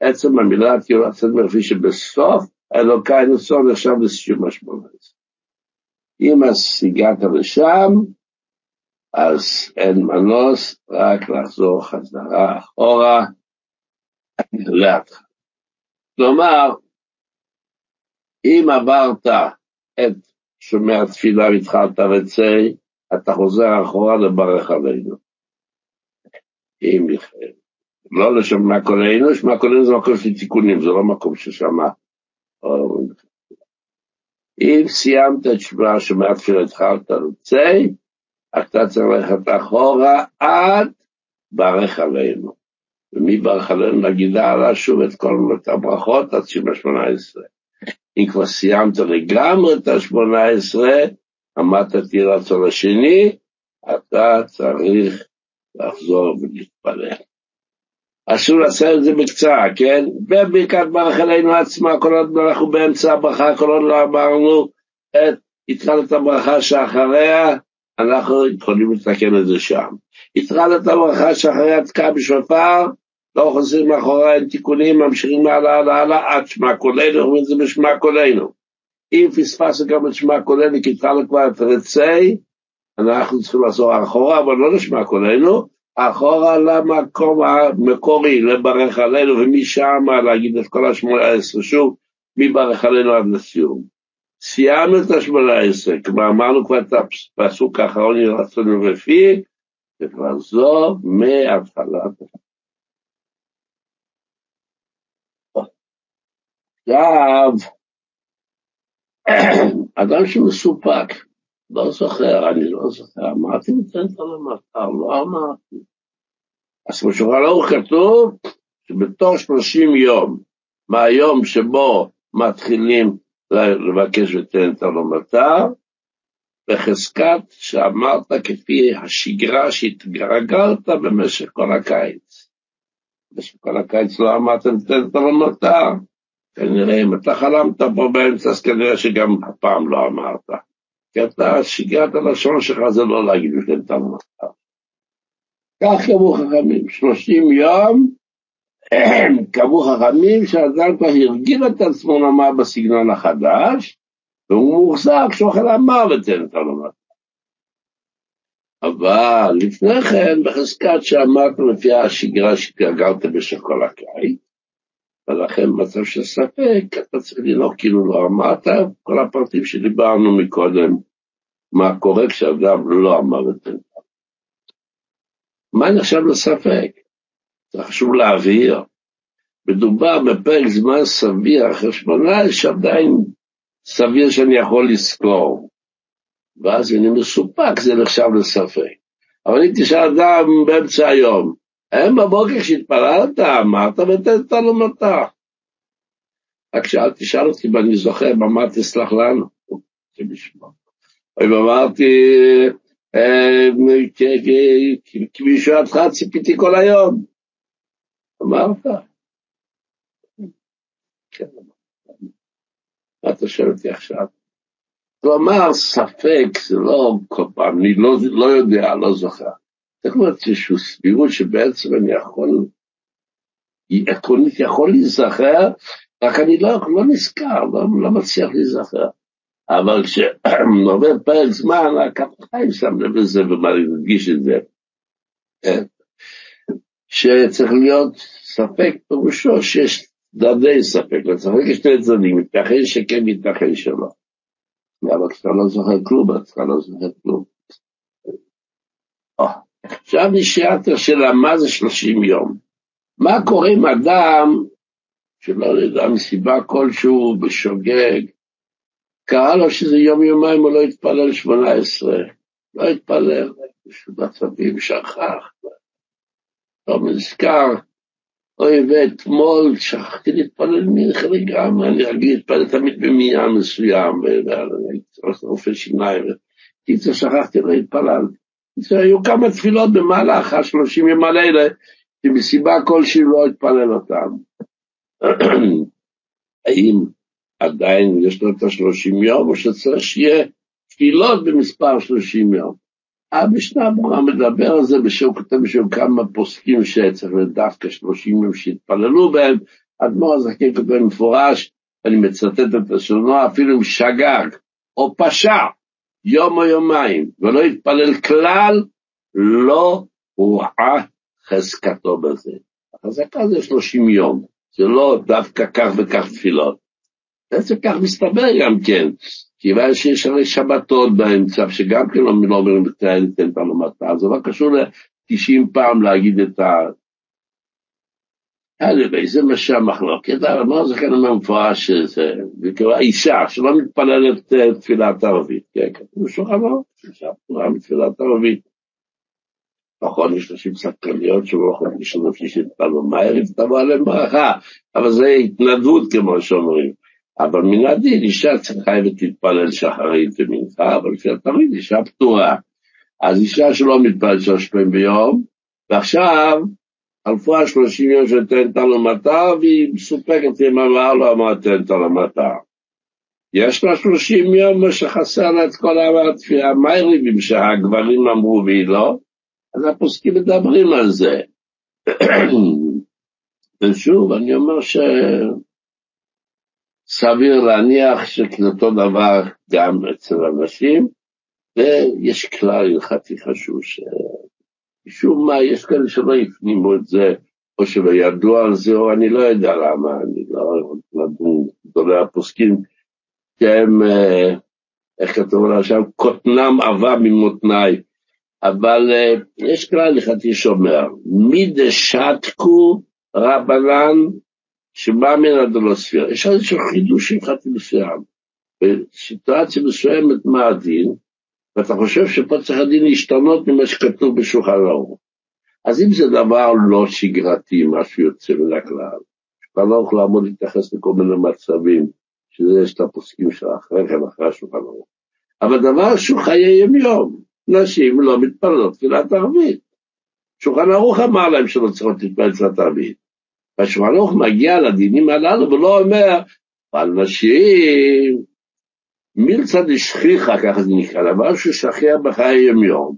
עצם המילה תהיו רצון יופי שבסוף אלוקי נצור נחשב לסיום השמונה עשרה. אם אז הגעת לשם, אז אין מנוס רק לחזור חזרה אחורה להתחלה. כלומר, אם עברת את שומע תפילה והתחלת רצי, אתה חוזר אחורה לברך עלינו. אם לא לשמע קולנו, שמע קולנו זה מקום של תיקונים, זה לא מקום ששמע. אם סיימת את שמע שומע תפילה התחלת רצי, אתה צריך ללכת אחורה עד ברך עלינו. ומי ברך עלינו? נגידה עלה שוב את כל הברכות עד שבע שמונה עשרה. אם כבר סיימת לגמרי את השמונה עשרה, עמדת תירצון השני, אתה צריך לחזור ולהתפלל. אסור לעשות את זה בקצרה, כן? בברכת ברך עלינו עצמה, כל עוד אנחנו באמצע הברכה, כל עוד לא אמרנו את התחלת הברכה שאחריה, אנחנו יכולים לתקן את זה שם. התחלת הברכה שאחרי התקעה בשופר, לא חוזרים מאחורי אין תיקונים, ממשיכים הלאה הלאה הלאה עד שמע קולנו, אומרים את זה בשמע קולנו. אם פספסנו גם את שמע קולנו, כי התחלנו כבר את רצי, אנחנו צריכים לחזור אחורה, אבל לא לשמע קולנו, אחורה למקום המקורי, לברך עלינו, ומשם להגיד את כל השמונה עשרה שוב, מברך עלינו עד לסיום. סיימנו את השמונה עשרה, כלומר אמרנו כבר את הפסוק האחרון רצון לפי, וכבר זו מהתחלת. עכשיו, אדם שמסופק, לא זוכר, אני לא זוכר, אמרתי ניתן על המחר, לא אמרתי. אז בשולחן ערוך כתוב שבתוך שלושים יום, מהיום שבו מתחילים לבקש ותן את הלומתה, בחזקת שאמרת כפי השגרה שהתגרגרת במשך כל הקיץ. במשך כל הקיץ לא אמרת ותן את הלומתה. כנראה אם אתה חלמת פה באמצע, אז כנראה שגם הפעם לא אמרת. כי אתה שיגעת הלשון שלך זה לא להגיד ותן את הלומתה. כך קבעו חכמים, שלושים יום קבעו חכמים שהאדם כבר הרגיל את עצמו לומר בסגנון החדש, והוא מוחזק שאוכל אמר ותן את הלומד. אבל לפני כן, בחזקת שאמרת לפי השגרה שהתגלגלת במשך כל הקיץ, ולכן במצב של ספק, אתה צריך לנהוג כאילו לא אמרת, כל הפרטים שדיברנו מקודם, מה קורה כשאדם לא אמר את זה. מה נחשב לספק? זה חשוב להבהיר. מדובר בפרק זמן סביר, אחרי שמונה יש עדיין סביר שאני יכול לזכור. ואז אני מסופק, זה נחשב לספק. אבל אם תשאל אדם באמצע היום, היום בבוקר כשהתפללת, אמרת ותת לו מטה. רק שאל, תשאל אותי אם אני זוכר, אמרתי, תסלח לנו. אם אמרתי, כפי שעתך ציפיתי כל היום. אמרת. כן, מה אתה שואל אותי עכשיו? כלומר, ספק זה לא כל פעם, אני לא, לא יודע, לא זוכר. זאת אומרת, איזושהי סבירות שבעצם אני יכול, עקרונית יכול להיזכר, רק אני לא, לא נזכר, לא, לא מצליח להיזכר. אבל כשעובר פרק זמן, כמה חיים שם לב לזה ומה אני מרגיש את זה. שצריך להיות ספק פירושו שיש צדדי ספק, לצחק יש שני צדדים, ייתכן שכן, ייתכן שלא. אבל כשאתה לא זוכר כלום, אתה לא זוכר כלום. עכשיו נשאלת השאלה, מה זה שלושים יום? מה קורה עם אדם שלא יודע מסיבה כלשהו בשוגג, קרה לו שזה יום יומיים הוא לא התפלל שמונה עשרה, לא התפלל, במצבים שכח, לא נזכר, אוי ואתמול שכחתי להתפלל מנחה לגמרי, אני רגיל להתפלל תמיד במניין מסוים, רופא שיניים, קיצר שכחתי, לא התפללתי. היו כמה תפילות במהלך השלושים יום האלה, שמסיבה כלשהי לא התפלל אותם. האם עדיין יש לו את השלושים יום, או שצריך שיהיה תפילות במספר שלושים יום? המשנה ברורה מדבר על זה, שהוא כותב בשביל כמה פוסקים שצריך דווקא שלושים יום שהתפללו בהם, אדמו"ר הזקן כותב מפורש, אני מצטט את השונו, אפילו אם שגג או פשע יום או יומיים ולא התפלל כלל, לא הוראה חזקתו בזה. החזקה זה שלושים יום, זה לא דווקא כך וכך תפילות. בעצם כך מסתבר גם כן, כיוון שיש הרי שבתות באמצע, שגם כן לא אומרים ניתן את הלומתה, זה לא קשור ל-90 פעם להגיד את ה... anyway, זה מה שהמחלוקת, מה זה כאן אומר מפורש שזה, אישה שלא מתפללת תפילת ערבית, כן, כתוב שולחן ערוך, אישה פטורה מתפילת ערבית. נכון, יש נשים סקרניות יכולים לישון לפני שהתפללו מהר, תבוא עליהם ברכה, אבל זה התנדבות כמו שאומרים. אבל מן הדין אישה חייבת להתפלל שחרית ומנחה, אבל לפי התמיד אישה פטורה. אז אישה שלא מתפלל שלוש פעמים ביום, ועכשיו חלפו השלושים יום שתן את הלמטה, והיא מסופקת אמר תן את הלמטה. יש לה שלושים יום שחסר לה את כל המייריבים שהגברים אמרו והיא לא, אז הפוסקים מדברים על זה. ושוב, אני אומר ש... סביר להניח שכאותו דבר גם אצל אנשים, ויש כלל הלכתי חשוב שמשום מה יש כאלה שלא הפנימו את זה, או שלא ידעו על זה, או אני לא יודע למה, אני לא לדון גדולי הפוסקים, שהם, אה, איך כתוב עליו שם, קוטנם עבה ממותנאי. אבל אה, יש כלל הלכתי שאומר, מי דשתקו רבנן שבא מן הדלוספיר. יש איזשהו חידוש הלכתי מסוים. בסיטואציה מסוימת מה הדין, ואתה חושב שפה צריך הדין להשתנות ממה שכתוב בשולחן ערוך. אז אם זה דבר לא שגרתי, משהו יוצא מן הכלל, ערוך לא אמור להתייחס לכל מיני מצבים, שזה יש את הפוסקים של אחרי כן, אחרי השולחן ערוך. אבל דבר שהוא חיי יום-יום, נשים לא מתפללות תפילת ערבית. שולחן ערוך אמר להם שלא צריכות להתפלל תפילת ערבית. והשולחן ערוך מגיע לדינים הללו ולא אומר, על נשים, מילצא דשכיחא, ככה זה נקרא, דבר ששכיח בחיי יום-יום.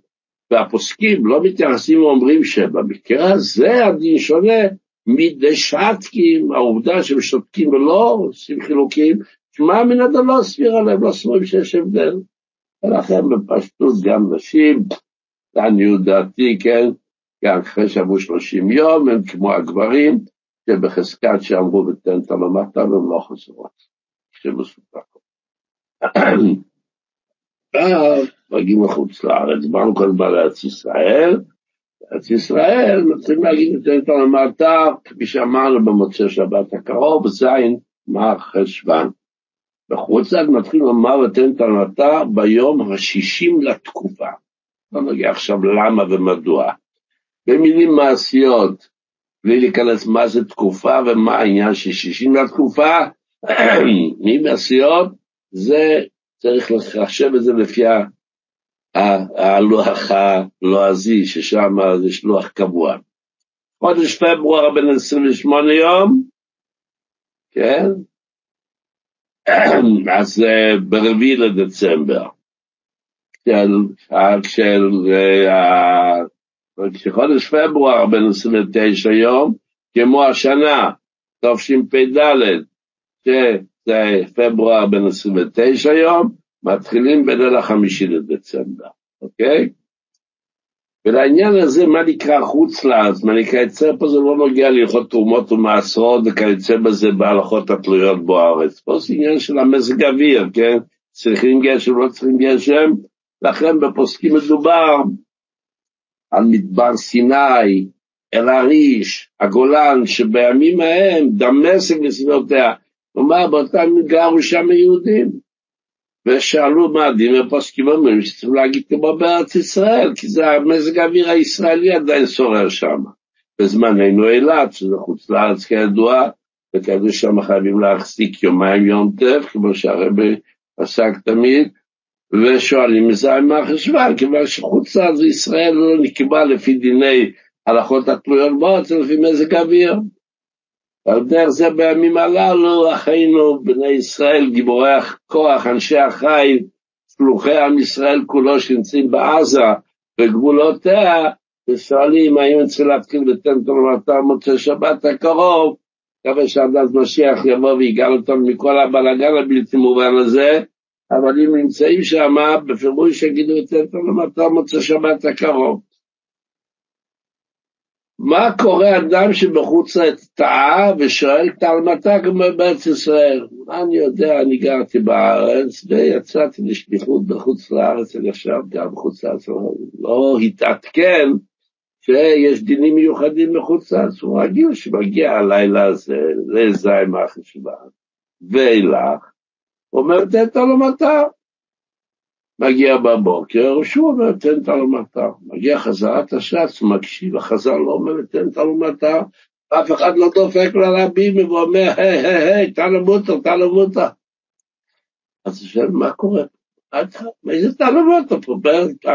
והפוסקים לא מתייחסים ואומרים שבמקרה הזה הדין שונה מדשתקים, העובדה שהם שותקים ולא עושים חילוקים, שמע מן הדלא סביר עליהם, לא סבורים שיש הבדל. ולכן בפשטות גם נשים, לעניות דעתי, כן, גם אחרי שעברו שלושים יום, הם כמו הגברים, שבחזקת שאמרו ותן את הממתה והם לא חוזרות, שמסופק. מגיעים לחוץ לארץ, באנו קודם לארץ ישראל, ארץ ישראל מתחילים להגיד את זה למטה, כפי שאמרנו במוצאי שבת הקרוב, זין מר חשוון. בחוץ לארץ מתחילים לומר ותן את המטה ביום השישים לתקופה. לא נגיע עכשיו למה ומדוע. במילים מעשיות, בלי להיכנס מה זה תקופה ומה העניין של שישים לתקופה, מילים מעשיות זה צריך לחשב את זה לפי הלוח הלועזי, ששם יש לוח קבוע. חודש פברואר בין 28 יום, כן? אז ברביעי לדצמבר. כשחודש פברואר בין 29 יום, כמו השנה, תשפ"ד, שזה פברואר בין 29 יום, מתחילים בליל החמישי לדצמבר, אוקיי? ולעניין הזה, מה נקרא חוץ לארץ, מה נקרא יצא פה, זה לא נוגע להלכות תרומות ומעשרות וכיוצא בזה בהלכות התלויות בו הארץ. פה זה עניין של המזג אוויר, כן? צריכים גשם, לא צריכים גשם, לכן בפוסקים מדובר על מדבר סיני, אל-עריש, הגולן, שבימים ההם דמשק וסביבותיה, כלומר באותם גרו שם יהודים. ושאלו מה הדין, ופוסקים אומרים שצריכים להגיד כמו בארץ ישראל, כי זה המזג האוויר הישראלי עדיין שורר שם. בזמננו אילת, שזה חוץ לארץ כידוע, וכאלה שם חייבים להחזיק יומיים יום טף, כמו שהרבי עסק תמיד, ושואלים מזה מה חשבן, כיוון שחוץ לארץ ישראל לא נקבע לפי דיני הלכות התלויות בארץ, לפי מזג האוויר. על דרך זה בימים הללו, אחינו בני ישראל, גיבורי הכוח, אנשי החיל, שלוחי עם ישראל כולו שנמצאים בעזה, בגבולותיה, ושואלים האם צריכים להתחיל לתת תורמתם מוצא שבת הקרוב, מקווה שעד אז משיח יבוא ויגאל אותנו מכל הבלאגן הבלתי מובן הזה, אבל אם נמצאים שם, בפירוש יגידו את זה תורמתם מוצא שבת הקרוב. מה קורה אדם שבחוץ לארץ טעה ושואל תלמתה בארץ ישראל? אני יודע, אני גרתי בארץ ויצאתי לשליחות בחוץ לארץ, אני עכשיו גם בחוץ לארץ, לא התעדכן שיש דינים מיוחדים בחוץ לארץ, הוא רגיל שמגיע הלילה הזה לזין מהחשבן ואילך, אומר תלמתה. מגיע בבוקר, שוב אומר, תן תלומתה. מגיע חזרת הש"ץ, מקשיב, החז"ל לא אומר, תן תלומתה, אף אחד לא דופק לרבים ואומר, היי, היי, היי, תלמותו, תלמותו. אז הוא שואל, מה קורה? איזה תלמותו פה?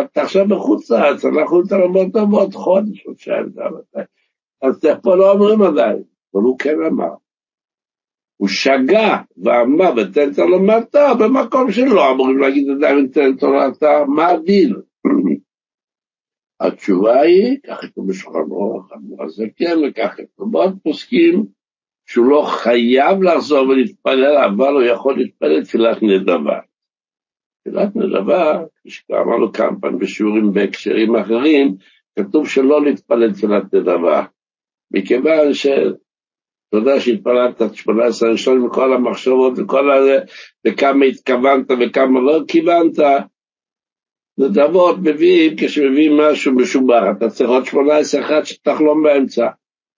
אתה עכשיו בחוץ לארץ, אנחנו תלמותו בעוד חודש, חודשיים, אז פה לא אומרים עדיין, אבל הוא כן אמר. הוא שגה ואמר ותן תלומתה במקום שלא אמורים להגיד עדיין ותן תלומתה, מה הדין? התשובה היא, כך כתוב בשולחן אורך, אמרו הזקן, וכך כתוב בעוד פוסקים, שהוא לא חייב לחזור ולהתפלל, אבל הוא יכול להתפלל תפילת נדבה. תפילת נדבה, כפי שאמרנו כמה פעמים בשיעורים בהקשרים אחרים, כתוב שלא להתפלל תפילת נדבה, מכיוון ש... אתה יודע שהתפללת את 18 הראשון עם כל המחשבות וכל הזה, וכמה התכוונת וכמה לא כיוונת. נדבות מביאים, כשמביאים משהו משובח, אתה צריך עוד 18 אחד שתחלום באמצע.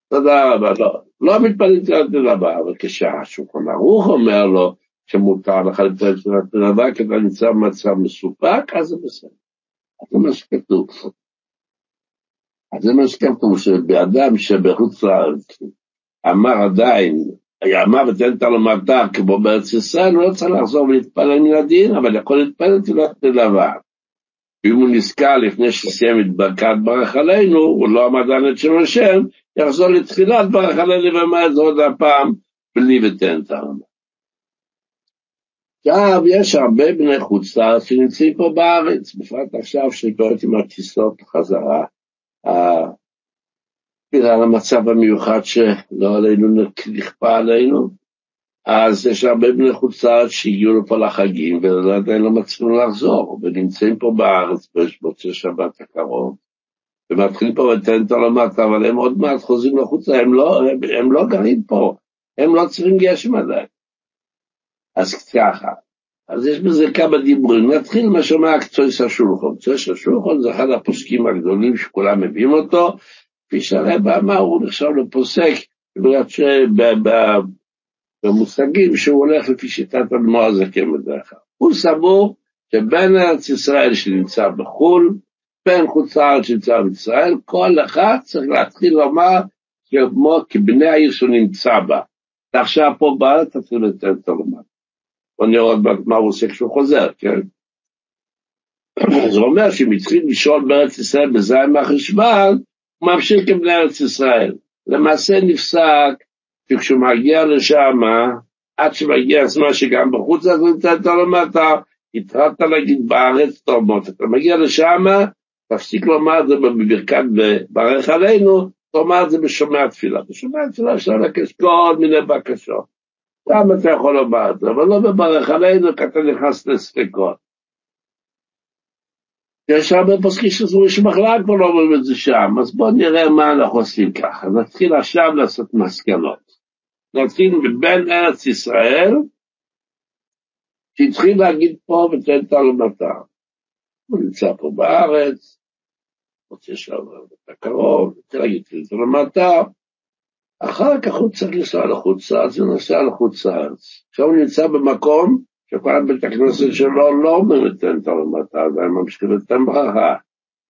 תודה רבה, לא, לא מתפללתי על תלבה, אבל כשהשולחן ערוך אומר לו שמותר לך להתפלל על תלבה, כי אתה נמצא במצב מסופק, אז זה בסדר. זה מה שכתוב. אז זה מה שכתוב, שבאדם שבחוץ לארץ אמר עדיין, אמר ותן את הלומדה כמו בארץ ישראל, הוא לא צריך לחזור ולהתפלל מן הדין, אבל יכול להתפלל תפילת תלווה. ואם הוא נזכר לפני שסיים את ברכת ברך עלינו, הוא לא עמד על את שם השם, יחזור לתחילת ברך עלינו את זה עוד הפעם, בלי ותן הרמה. עכשיו, יש הרבה בני חוץ לארץ שנמצאים פה בארץ, בפרט עכשיו שקוראים עם הטיסות חזרה, בגלל המצב המיוחד שלא עלינו נכפה עלינו, אז יש הרבה בני חוץ לארץ שהגיעו לפה לחגים ועדיין לא מצליחים לחזור, ונמצאים פה בארץ במוצאי שבת הקרוב, ומתחילים פה את העולמת, אבל הם עוד מעט חוזרים לחוץ, הם לא, הם, הם לא גרים פה, הם לא צריכים גשם עדיין. אז ככה, אז יש בזה כמה דיבורים. נתחיל מה שאומר קצויס השולחון. קצויס השולחון זה אחד הפוסקים הגדולים שכולם מביאים אותו, כפי שהרבא אמר, הוא נחשב לפוסק, בגלל שבמושגים שהוא הולך לפי שיטת אדמו הזקן בדרך כלל. הוא סבור שבין ארץ ישראל שנמצא בחו"ל, בין חוץ לארץ שנמצא בישראל, כל אחד צריך להתחיל לומר כמו כבני העיר שהוא נמצא בה. ועכשיו פה בארץ תתחיל לתת את הלומד. בוא נראה עוד מה הוא עושה כשהוא חוזר, כן? זה אומר שאם התחיל לשאול בארץ ישראל בזין מהחשבן, הוא ממשיך כבני ארץ ישראל. למעשה נפסק שכשהוא מגיע לשם, עד שמגיע הזמן שגם בחוץ אז נמצאת למטה, התחלת להגיד בארץ תורמות. אתה מגיע לשם, תפסיק לומר את זה בברכת ברך עלינו, תאמר את זה בשומע תפילה. בשומע תפילה אפשר לבקש כל מיני בקשות. גם אתה יכול לומר את זה, אבל לא בברך עלינו, כי אתה נכנס לספקות. יש הרבה פוסקים שסבורים שבכלל כבר לא אומרים את זה שם, אז בואו נראה מה אנחנו עושים ככה. נתחיל עכשיו לעשות מסקנות. נתחיל מבין ארץ ישראל, שהתחיל להגיד פה ותן תלמתה. הוא נמצא פה בארץ, רוצה שם את הקרוב, רוצה להגיד תלמתה, אחר כך הוא צריך לנסוע לחוץ לארץ, הוא נוסע לחוץ לארץ. עכשיו הוא נמצא במקום שכל בית הכנסת שלו לא אומר לתן את הלמטה, והם ממשיכים לתן ברכה.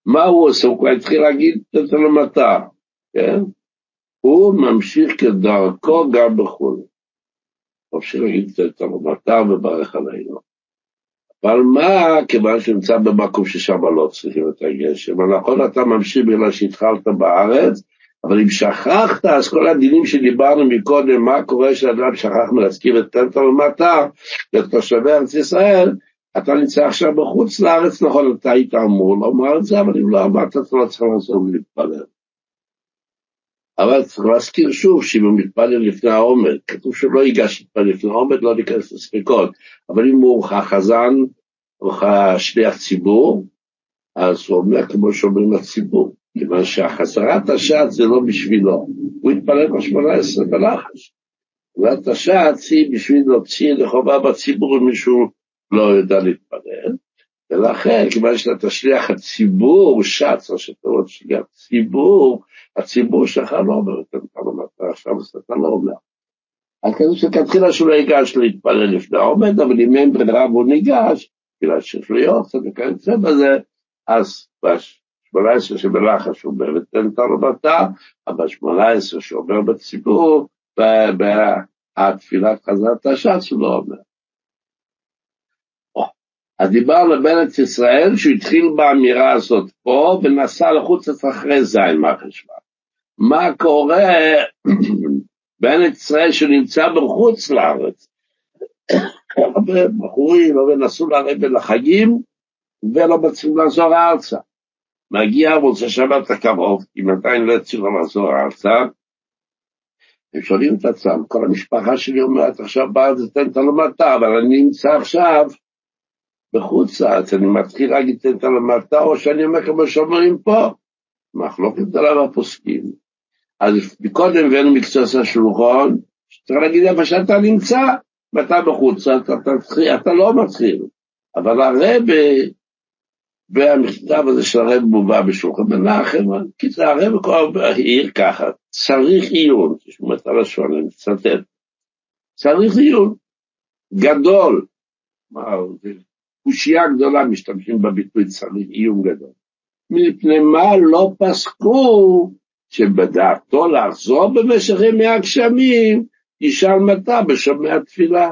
מה הוא עושה? הוא כבר התחיל להגיד את הלמטה, כן? הוא ממשיך כדרכו גם בחו"ל. ממשיך להגיד את הלמטה וברך עלינו. אבל מה, כיוון שנמצא במקום ששם לא צריכים את הגשם, נכון אתה ממשיך בגלל שהתחלת בארץ, אבל אם שכחת, אז כל הדינים שדיברנו מקודם, מה קורה כשאדם שכח מלהזכיר את טנטה ומטר לתושבי ארץ ישראל, אתה נמצא עכשיו בחוץ לארץ, נכון, אתה היית אמור לומר את זה, אבל אם לא אמרת, אתה לא צריך לעזור ולהתפלל. אבל צריך להזכיר שוב שאם הוא מתפלל לפני העומד, כתוב שלא ייגש להתפלל לפני העומד, לא ניכנס לספקות, אבל אם הוא החזן או שליח ציבור, אז הוא אומר כמו שאומרים לציבור. כיוון שהחזרת השעת זה לא בשבילו, הוא התפלל בשמונה עשרה בלחש. השעת היא בשביל להוציא לחובה בציבור אם מישהו לא יודע להתפלל, ולכן כיוון שאתה שליח הציבור, שץ, או שאתה רוצה שליח ציבור, הציבור שלך לא אומר, אתה לא עכשיו אתה לא אומר. אז כזה שכתחילה שהוא לא ייגש להתפלל לפני העומד, אבל אם אין ברירה והוא ניגש, בגלל שיש לו יוצא וכיוצא בזה, אז 18 שבלחש אומר ותן תרבתה, אבל 18 שאומר בציבור, והתפילת חזרת השץ הוא לא אומר. אז דיברנו בארץ ישראל שהוא התחיל באמירה הזאת פה ונסע לחוץ אחרי זין מהחשבון. מה קורה בארץ ישראל שנמצא בחוץ לארץ? הרבה בחורים אבל נסעו לרדת לחגים ולא מצליחים לחזור ארצה. מגיע מוצא שבת הקרוב, אם עדיין לא הצליחו לחזור ארצה, הם שואלים את עצמם, כל המשפחה שלי אומרת עכשיו בארץ תן את הלמטה, אבל אני נמצא עכשיו בחוץ לארץ, אני מתחיל להגיד תן את הלמטה, או שאני אומר כמו שאומרים פה, מחלוקת עליו הפוסקים. אז קודם הבאנו מקצוע השולחון, צריך להגיד איפה שאתה נמצא, ואתה בחוץ, אתה, אתה, אתה לא מתחיל. אבל הרב, והמכתב הזה של הרב מובא בשולחן מנחם, כי זה הרב כבר העיר ככה, צריך עיון, תשמעו את הלשון, אני מצטט, צריך עיון, גדול, קושייה גדולה משתמשים בביטוי צריך עיון גדול. מפני מה לא פסקו שבדעתו לחזור במשך ימי הגשמים, ישאל מתה בשומע תפילה.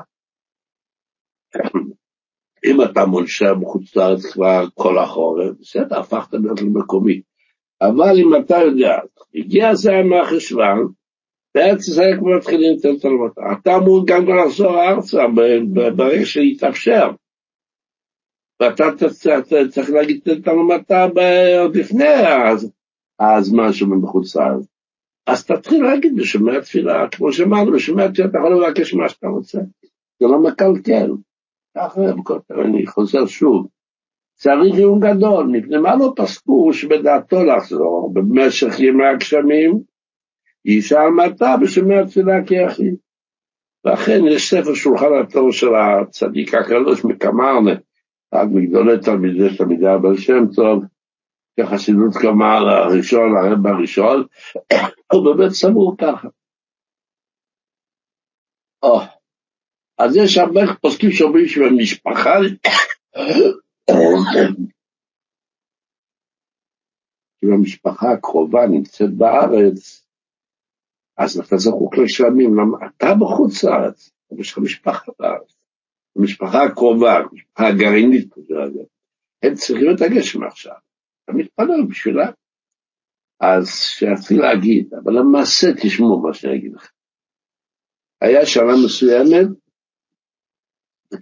אם אתה מונשר בחוץ לארץ כבר כל החורף, בסדר, הפכת להיות למקומי. אבל אם אתה יודע, הגיע הזמן מהחשוון, בארץ ישראל כבר מתחילים לתת תלמוד. אתה אמור גם לחזור ארצה ברגע שיתאפשר. ואתה צריך להגיד את תלמודתה עוד לפני הזמן שהוא בחוץ לארץ. אז תתחיל להגיד בשומע תפילה, כמו שאמרנו, בשומע תפילה אתה יכול לבקש מה שאתה רוצה. זה לא מקלקל. אני חוזר שוב. צריך עיון גדול, מפני מה לא פסקו שבדעתו לחזור במשך ימי הגשמים, ישאל מתה בשומע תפילה כיחיד. ואכן יש ספר שולחן התור של הצדיק הקדוש מקמרנה, אחד מגדולי תלמידי תלמידי הבן שם טוב, כחסידות קמר הראשון, הרב הראשון, הוא באמת סבור ככה. Oh. אז יש הרבה פוסקים שאומרים שבמשפחה, אם המשפחה הקרובה נמצאת בארץ, אז אתה זקוק לשלמים, למה אתה בחוץ לארץ, יש לך משפחה בארץ. המשפחה הקרובה, המשפחה הגרעינית, הם צריכים את הגשם עכשיו. אתה מתפלל בשבילה. אז שיתחיל להגיד, אבל למעשה תשמעו מה שאני אגיד לך. היה שנה מסוימת,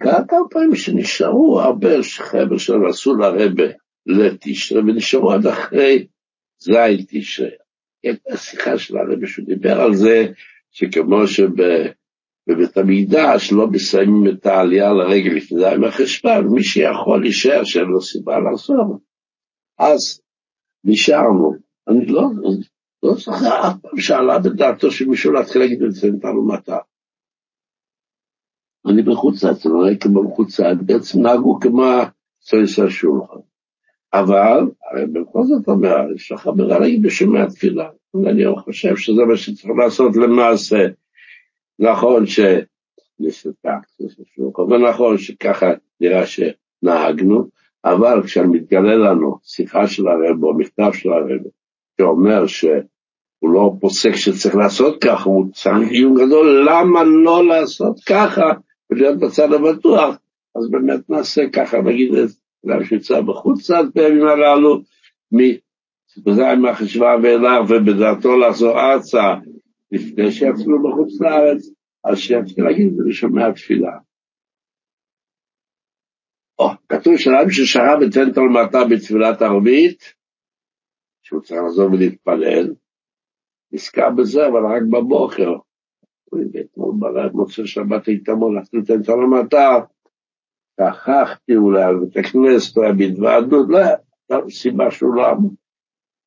כמה פעמים שנשארו הרבה חבר'ה שלנו עשו לרבה לתשרה, ונשארו עד אחרי זין תשרה. הייתה שיחה של הרבה שהוא דיבר על זה, שכמו שבבית המקדש לא מסיימים את העלייה לרגל לפני זין החשבן, מי שיכול להישאר שאין לו סיבה לעשות. אז נשארנו. אני לא, לא זוכר אף פעם שעלה בדעתו שמישהו להתחיל להגיד את זה, נתנו מטה. אני בחוץ לארץ, אני רואה כמו בחוץ לארץ, בעצם נהגו כמו צויס השולחן. אבל, הרי בכל זאת אומר, יש לך מראה בשמי התפילה. אני חושב שזה מה שצריך לעשות למעשה. נכון ש... ונכון שככה נראה שנהגנו, אבל כשמתגלה לנו שיחה של הרב או מכתב של הרב, שאומר שהוא לא פוסק שצריך לעשות ככה, הוא צריך עיון גדול, למה לא לעשות ככה ולהיות בצד הבטוח, אז באמת נעשה ככה, נגיד את זה, שיצא בחוץ לארץ בימים הללו, מזין מהחשבה ואליו ובדעתו לחזור ארצה, לפני שיצאו בחוץ לארץ, אז שיתחיל להגיד את זה תפילה. או, כתוב שאדם ששרה ותן תלמתה בתפילת ערבית, שהוא צריך לחזור ולהתפלל, נזכר בזה, אבל רק בבוקר. אתמול בלילה, מוצא שבת איתמו, הלכתי לתת תלמתה, שכחתי אולי בבית הכנסת, היה בהתוועדות, לא, לא, סיבה שהוא לא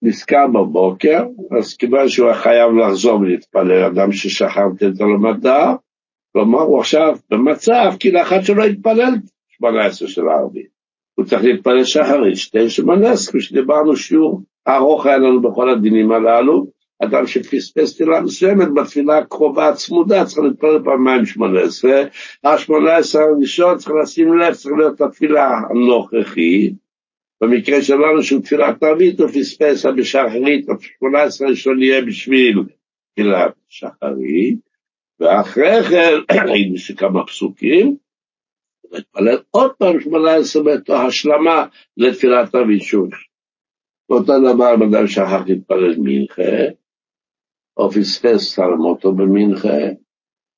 נזכר בבוקר, אז כיוון שהוא היה חייב לחזור ולהתפלל, אדם ששכח לתת תלמתה, כלומר הוא עכשיו במצב כאילו אחד שלא התפלל שמונה עשרה של הערבית. הוא צריך להתפלל שחרית, שתי שמונה עשרה, שדיברנו שיעור ארוך היה לנו בכל הדינים הללו, אדם שפספס תפילה מסוימת בתפילה הקרובה הצמודה צריך להתפלל פעמיים שמונה עשרה, השמונה עשרה הראשון צריך לשים לב, צריך להיות התפילה הנוכחית, במקרה שלנו שהוא תפילת ערבית הוא פספס בשחרית, השמונה עשרה הראשון יהיה בשביל תפילת שחרית, ואחרי כן, ראינו שכמה פסוקים, להתפלל עוד פעם שמונה עשרה בתור השלמה לתפילת הבישול. אותו דבר בן שכח להתפלל מנחה, או פספס סלמותו במנחה,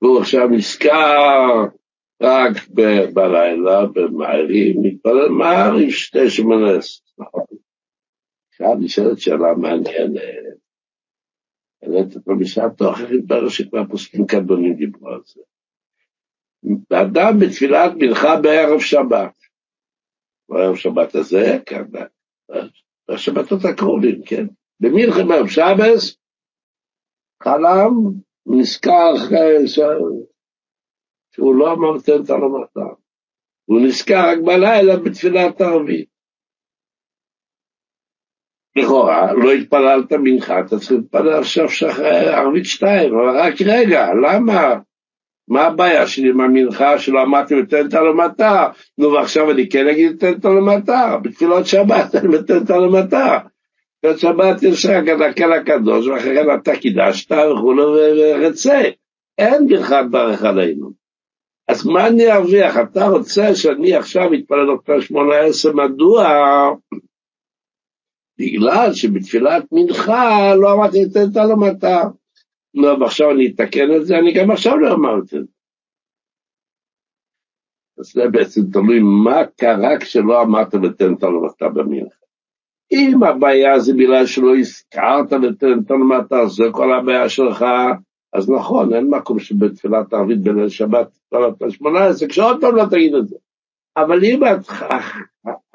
והוא עכשיו נזכר רק בלילה, במעריב, מתפלל מעריב שתי עשרה, נכון. עכשיו נשאלת שאלה מעניינת. העלית אותו בשעתו, אחרי התברר שכבר פוסקים קדמונים דיברו על זה. ואדם בתפילת מנחה בערב שבת. בערב שבת הזה, כן, בשבתות הקרובים, כן. במנחה בערב שבס, חלם, נזכר שהוא לא אמר תן את הלומתה. הוא נזכר רק בלילה בתפילת ערבית. לכאורה, לא התפללת מנחה, אתה צריך להתפלל עכשיו ערבית שתיים, אבל רק רגע, למה? מה הבעיה שלי עם המנחה שלא אמרתי ותן את הלומתה? נו, ועכשיו אני כן אגיד את הלומתה, בתפילות שבת אני מתן את בתפילות שבת יש רק הנקל הקדוש, ואחרי כן אתה קידשת וכו' ורצה. אין ברכת ברך עלינו. אז מה אני ארוויח? אתה רוצה שאני עכשיו אתפלל אותה שמונה עשר, מדוע? בגלל שבתפילת מנחה לא אמרתי את הלומתה. נו, ועכשיו אני אתקן את זה, אני גם עכשיו לא אמרתי את זה. אז זה בעצם תלוי מה קרה כשלא אמרת ותן את הלומתה במנחה. אם הבעיה זה בגלל שלא הזכרת ותן הלומתה, זה כל הבעיה שלך, אז נכון, אין מקום שבתפילת ערבית בליל שבת, תפילת ה-18, כשעוד פעם לא תגיד את זה. אבל אם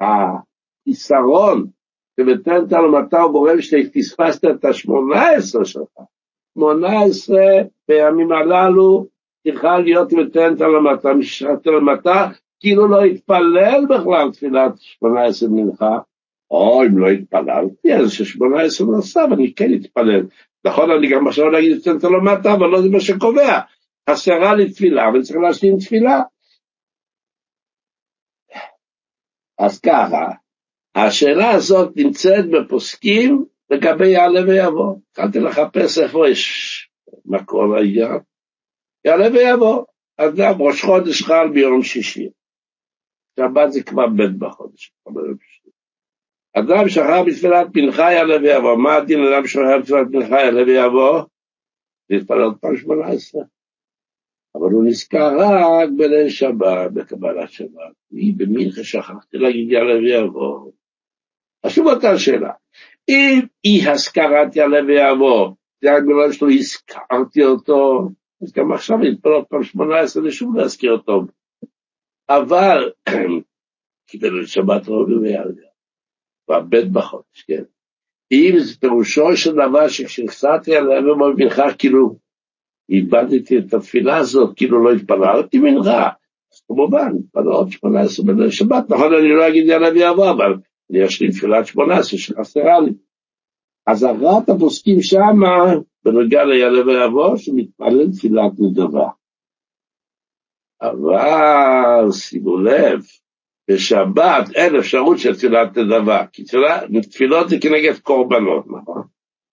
החיסרון שבתן הוא גורם שפספסת את ה-18 שלך, 18 בימים הללו צריכה להיות המטה, משרת על המטה, כאילו לא התפלל בכלל תפילת 18 מנחה, או אם לא התפללתי, אז ש-18 נוסף, אני כן אתפלל. נכון, אני גם עכשיו להגיד מתנת על המטה, אבל לא זה מה שקובע. חסרה לי תפילה, ואני צריך להשלים תפילה. אז ככה, השאלה הזאת נמצאת בפוסקים לגבי יעלה ויבוא. התחלתי לחפש איפה יש מקור לעניין. יעלה ויבוא. אדם ראש חודש חל ביום שישי. שבת זה כבר ב' בחודש. אדם שכר בתפילת מנחה יעלה ויבוא. מה הדין אדם שכר בתפילת מנחה יעלה ויבוא? להתפלל עוד פעם שמונה עשרה. אבל הוא נזכר רק בליל שבת, בקבלת שבת. היא במנחה שכחתי להגיד יעלה ויבוא. אז שוב אותה שאלה. אם אי הזכרת יעלה ויבוא, זה רק בגלל שלא הזכרתי אותו, אז גם עכשיו נתפלל עוד פעם שמונה עשרה ושוב להזכיר אותו. אבל, קיבל שבת רבי ויעלה, והבית בחודש, כן. אם זה פירושו של דבר שכשנחסרתי עליה במנחה, כאילו, איבדתי את התפילה הזאת, כאילו לא התפללתי מנחה, אז כמובן, התפלל עוד שמונה עשרה בליל שבת, נכון, אני לא אגיד יעלה ויבוא, אבל יש לי תפילת שמונה עשרה שחסרה לי. אז אגרת הפוסקים שמה, בנוגע ליעלה ויבוא, שמתפלל תפילת נדבה. אבל שימו לב, בשבת אין אפשרות של תפילת נדבה, כי תפילות זה כנגד קורבנות, נכון?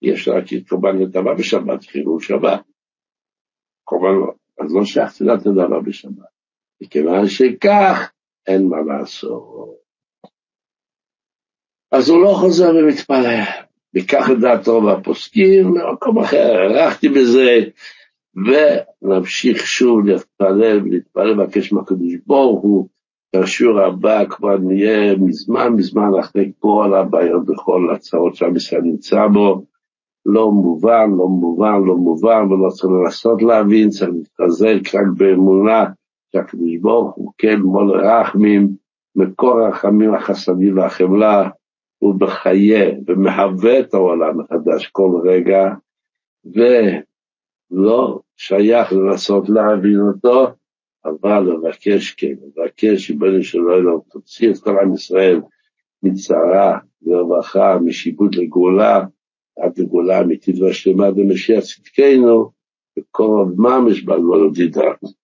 יש רק קורבן נדבה בשבת, חילול שבת. קורבנות. אז לא שייך תפילת נדבה בשבת. מכיוון שכך, אין מה לעשות. אז הוא לא חוזר ומתפלל. ניקח את דעתו מהפוסקים, במקום אחר, הערכתי בזה, ונמשיך שוב להתפלל ולהתפלל, לבקש מהקדוש ברוך הוא, בשיעור הבא כבר נהיה מזמן מזמן אחרי כל הבעיות בכל הצעות שעם ישראל נמצא בו, לא מובן, לא מובן, לא מובן, ולא צריך לנסות להבין, צריך להתחזק רק באמונה שהקדוש ברוך הוא כן מול רחמים, מקור הרחמים, החסדים והחמלה, הוא מחיה ומהווה את העולם מחדש כל רגע, ולא שייך לנסות להבין אותו, אבל לבקש כן, לבקש שבנו שלא יהיה לו, תוציא את כל עם ישראל מצרה, לרווחה, משיבוד לגאולה, עד לגאולה אמיתית והשלמה במשיח צדקנו, וקורב ממש בגבולות דידנו.